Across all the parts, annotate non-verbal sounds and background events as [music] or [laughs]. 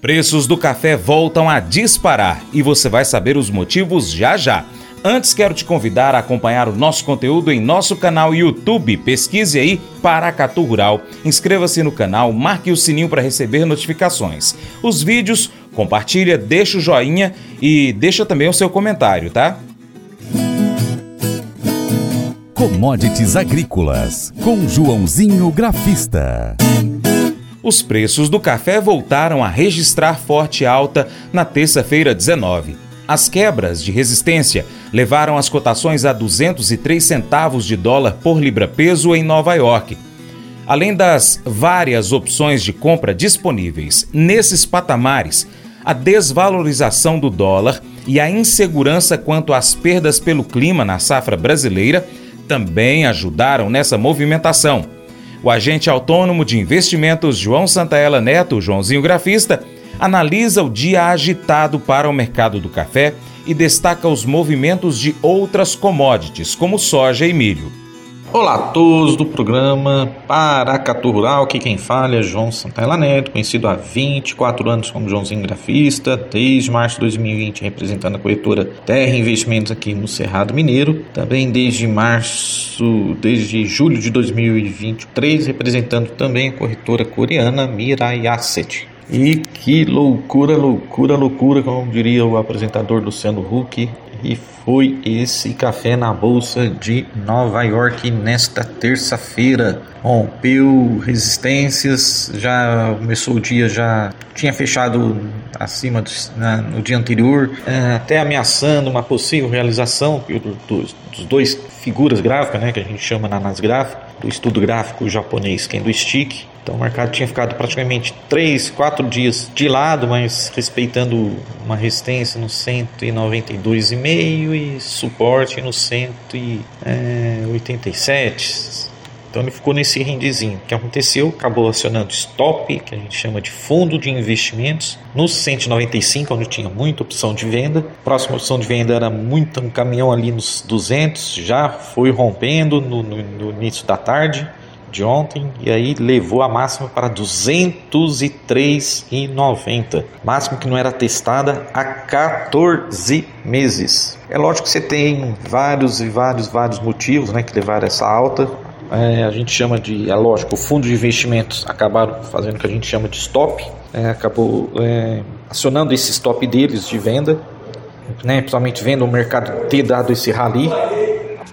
Preços do café voltam a disparar e você vai saber os motivos já já. Antes, quero te convidar a acompanhar o nosso conteúdo em nosso canal YouTube. Pesquise aí Paracatu Rural. Inscreva-se no canal, marque o sininho para receber notificações. Os vídeos, compartilha, deixa o joinha e deixa também o seu comentário, tá? Commodities Agrícolas, com Joãozinho Grafista. Os preços do café voltaram a registrar forte alta na terça-feira 19. As quebras de resistência levaram as cotações a 203 centavos de dólar por libra-peso em Nova York. Além das várias opções de compra disponíveis nesses patamares, a desvalorização do dólar e a insegurança quanto às perdas pelo clima na safra brasileira também ajudaram nessa movimentação. O agente autônomo de investimentos João Santaella Neto, Joãozinho Grafista, analisa o dia agitado para o mercado do café e destaca os movimentos de outras commodities, como soja e milho. Olá a todos do programa Paracatu Rural, aqui quem fala é João Santana Neto, conhecido há 24 anos como Joãozinho Grafista, desde março de 2020 representando a corretora Terra Investimentos aqui no Cerrado Mineiro, também desde março, desde julho de 2023 representando também a corretora coreana Mirai Asset. E que loucura, loucura, loucura, como diria o apresentador Luciano Huck. E foi esse café na bolsa de Nova York nesta terça-feira. Rompeu resistências, já começou o dia, já tinha fechado acima do, na, no dia anterior, é, até ameaçando uma possível realização dos, dos dois figuras gráficas, né, que a gente chama na, nas gráficas, do estudo gráfico japonês, que é do stick. Então o mercado tinha ficado praticamente 3, 4 dias de lado, mas respeitando uma resistência no 192,5 e suporte no 187. Então ele ficou nesse rendezinho. O que aconteceu? Acabou acionando stop, que a gente chama de fundo de investimentos, no 195, onde tinha muita opção de venda. Próxima opção de venda era muito um caminhão ali nos 200, já foi rompendo no, no, no início da tarde de ontem e aí levou a máxima para 203,90. Máxima que não era testada há 14 meses. É lógico que você tem vários e vários vários motivos, né, que levaram essa alta. É, a gente chama de, é lógico, o fundo de investimentos acabaram fazendo o que a gente chama de stop, é, acabou é, acionando esse stop deles de venda, né, principalmente vendo o mercado ter dado esse rally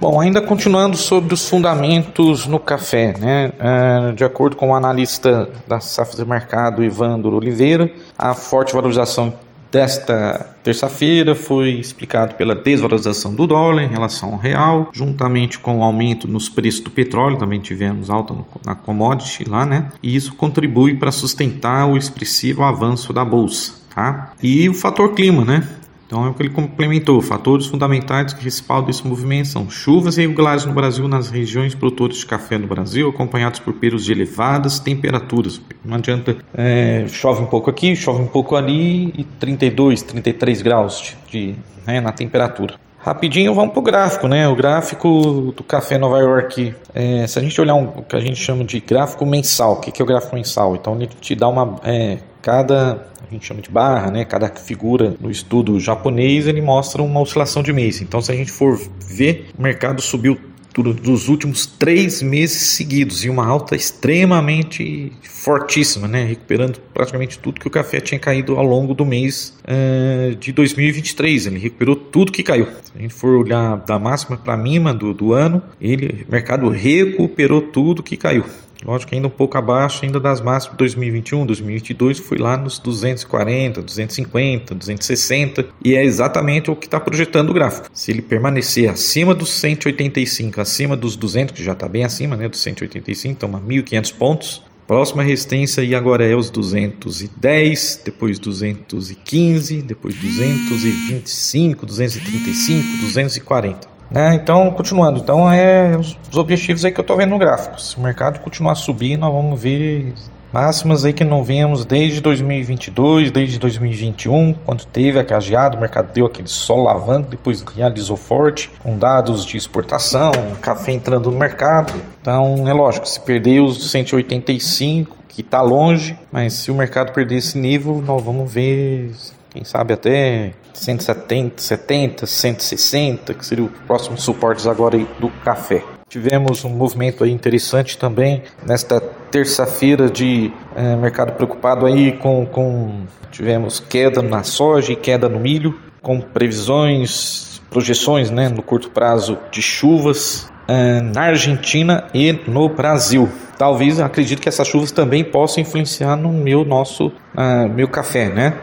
Bom, ainda continuando sobre os fundamentos no café, né? É, de acordo com o analista da safra de mercado Ivandro Oliveira, a forte valorização desta terça-feira foi explicado pela desvalorização do dólar em relação ao real, juntamente com o aumento nos preços do petróleo, também tivemos alta na commodity lá, né? E isso contribui para sustentar o expressivo avanço da bolsa, tá? E o fator clima, né? Então é o que ele complementou. Fatores fundamentais que respaldam esse movimento são chuvas irregulares no Brasil nas regiões produtoras de café no Brasil, acompanhados por períodos de elevadas temperaturas. Não adianta é, chove um pouco aqui, chove um pouco ali e 32, 33 graus de, né, na temperatura. Rapidinho vamos para o gráfico, né? O gráfico do café Nova York. É, se a gente olhar um, o que a gente chama de gráfico mensal, o que, que é o gráfico mensal? Então ele te dá uma é, cada a gente chama de barra, né? Cada figura no estudo japonês ele mostra uma oscilação de mês. Então, se a gente for ver, o mercado subiu dos últimos três meses seguidos e uma alta extremamente fortíssima, né? recuperando praticamente tudo que o café tinha caído ao longo do mês uh, de 2023. Ele recuperou tudo que caiu. Se a gente for olhar da máxima para a mínima do, do ano, ele, o mercado recuperou tudo que caiu. Lógico ainda um pouco abaixo ainda das máximas de 2021, 2022 foi lá nos 240, 250, 260 e é exatamente o que está projetando o gráfico. Se ele permanecer acima dos 185, acima dos 200, que já está bem acima né, dos 185, então a 1.500 pontos, Próxima resistência e agora é os 210, depois 215, depois 225, 235, 240. Né? Então, continuando, então é os, objetivos aí que eu estou vendo no gráfico. Se o mercado continuar subindo, nós vamos ver máximas aí que não vemos desde 2022, desde 2021, quando teve a cageada, o mercado deu aquele sol lavando, depois realizou forte, com dados de exportação, café entrando no mercado. Então, é lógico, se perder os 185, que está longe, mas se o mercado perder esse nível, nós vamos ver, quem sabe até 170, 70, 160, que seria o próximo suportes agora do café. Tivemos um movimento aí interessante também nesta terça-feira de é, mercado preocupado aí com, com tivemos queda na soja e queda no milho, com previsões, projeções né, no curto prazo de chuvas é, na Argentina e no Brasil. Talvez acredito que essas chuvas também possam influenciar no meu nosso uh, meu café, né?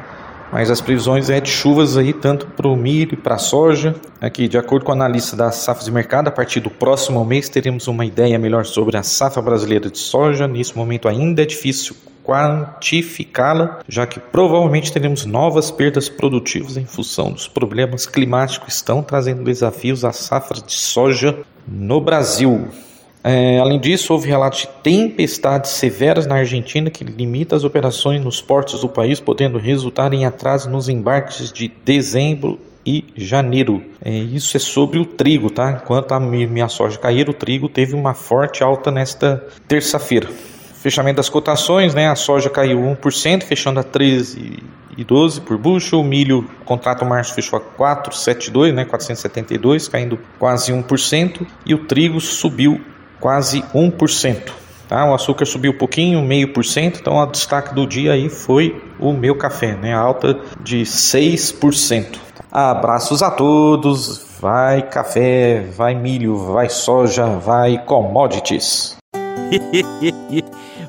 Mas as previsões é de chuvas aí tanto para o milho e para a soja. Aqui, de acordo com a analista da safra de mercado, a partir do próximo mês teremos uma ideia melhor sobre a safra brasileira de soja. Nesse momento ainda é difícil quantificá-la, já que provavelmente teremos novas perdas produtivas em função dos problemas climáticos que estão trazendo desafios à safra de soja no Brasil. É, além disso, houve relatos de tempestades severas na Argentina que limita as operações nos portos do país, podendo resultar em atraso nos embarques de dezembro e janeiro. É, isso é sobre o trigo, tá? Enquanto a minha soja cair, o trigo teve uma forte alta nesta terça-feira. Fechamento das cotações, né? A soja caiu 1%, fechando a 13 e 12 por bushel. O milho, contrato março fechou a 472, né? 472, caindo quase 1%, e o trigo subiu quase 1%. Tá? O açúcar subiu um pouquinho, meio por cento, então o destaque do dia aí foi o meu café, né? alta de 6%. Abraços a todos, vai café, vai milho, vai soja, vai commodities. [laughs]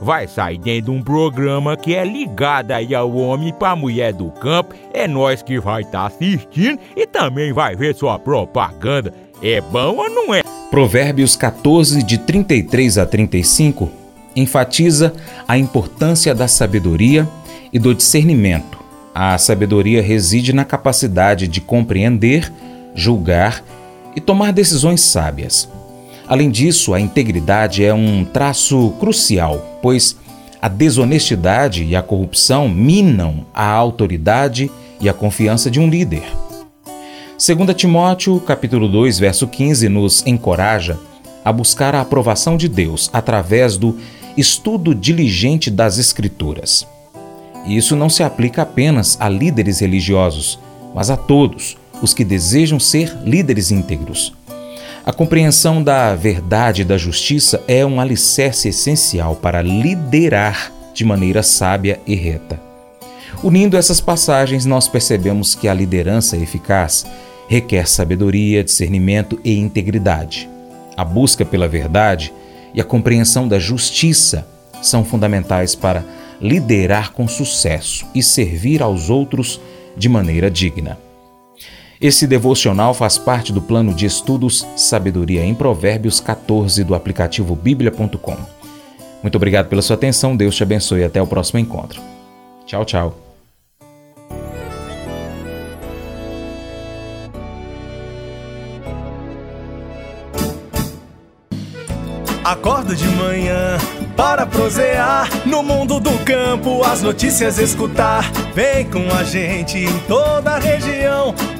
vai sair dentro de um programa que é ligado aí ao homem para mulher do campo. É nós que vai estar tá assistindo e também vai ver sua propaganda. É bom ou não é? Provérbios 14, de 33 a 35 enfatiza a importância da sabedoria e do discernimento. A sabedoria reside na capacidade de compreender, julgar e tomar decisões sábias. Além disso, a integridade é um traço crucial, pois a desonestidade e a corrupção minam a autoridade e a confiança de um líder. 2 Timóteo, capítulo 2, verso 15, nos encoraja a buscar a aprovação de Deus através do estudo diligente das Escrituras. Isso não se aplica apenas a líderes religiosos, mas a todos os que desejam ser líderes íntegros. A compreensão da verdade e da justiça é um alicerce essencial para liderar de maneira sábia e reta. Unindo essas passagens, nós percebemos que a liderança eficaz requer sabedoria, discernimento e integridade. A busca pela verdade e a compreensão da justiça são fundamentais para liderar com sucesso e servir aos outros de maneira digna. Esse devocional faz parte do plano de estudos Sabedoria em Provérbios 14 do aplicativo bíblia.com. Muito obrigado pela sua atenção, Deus te abençoe e até o próximo encontro. Tchau, tchau. Acordo de manhã para prosear no mundo do campo, as notícias escutar. Vem com a gente em toda a região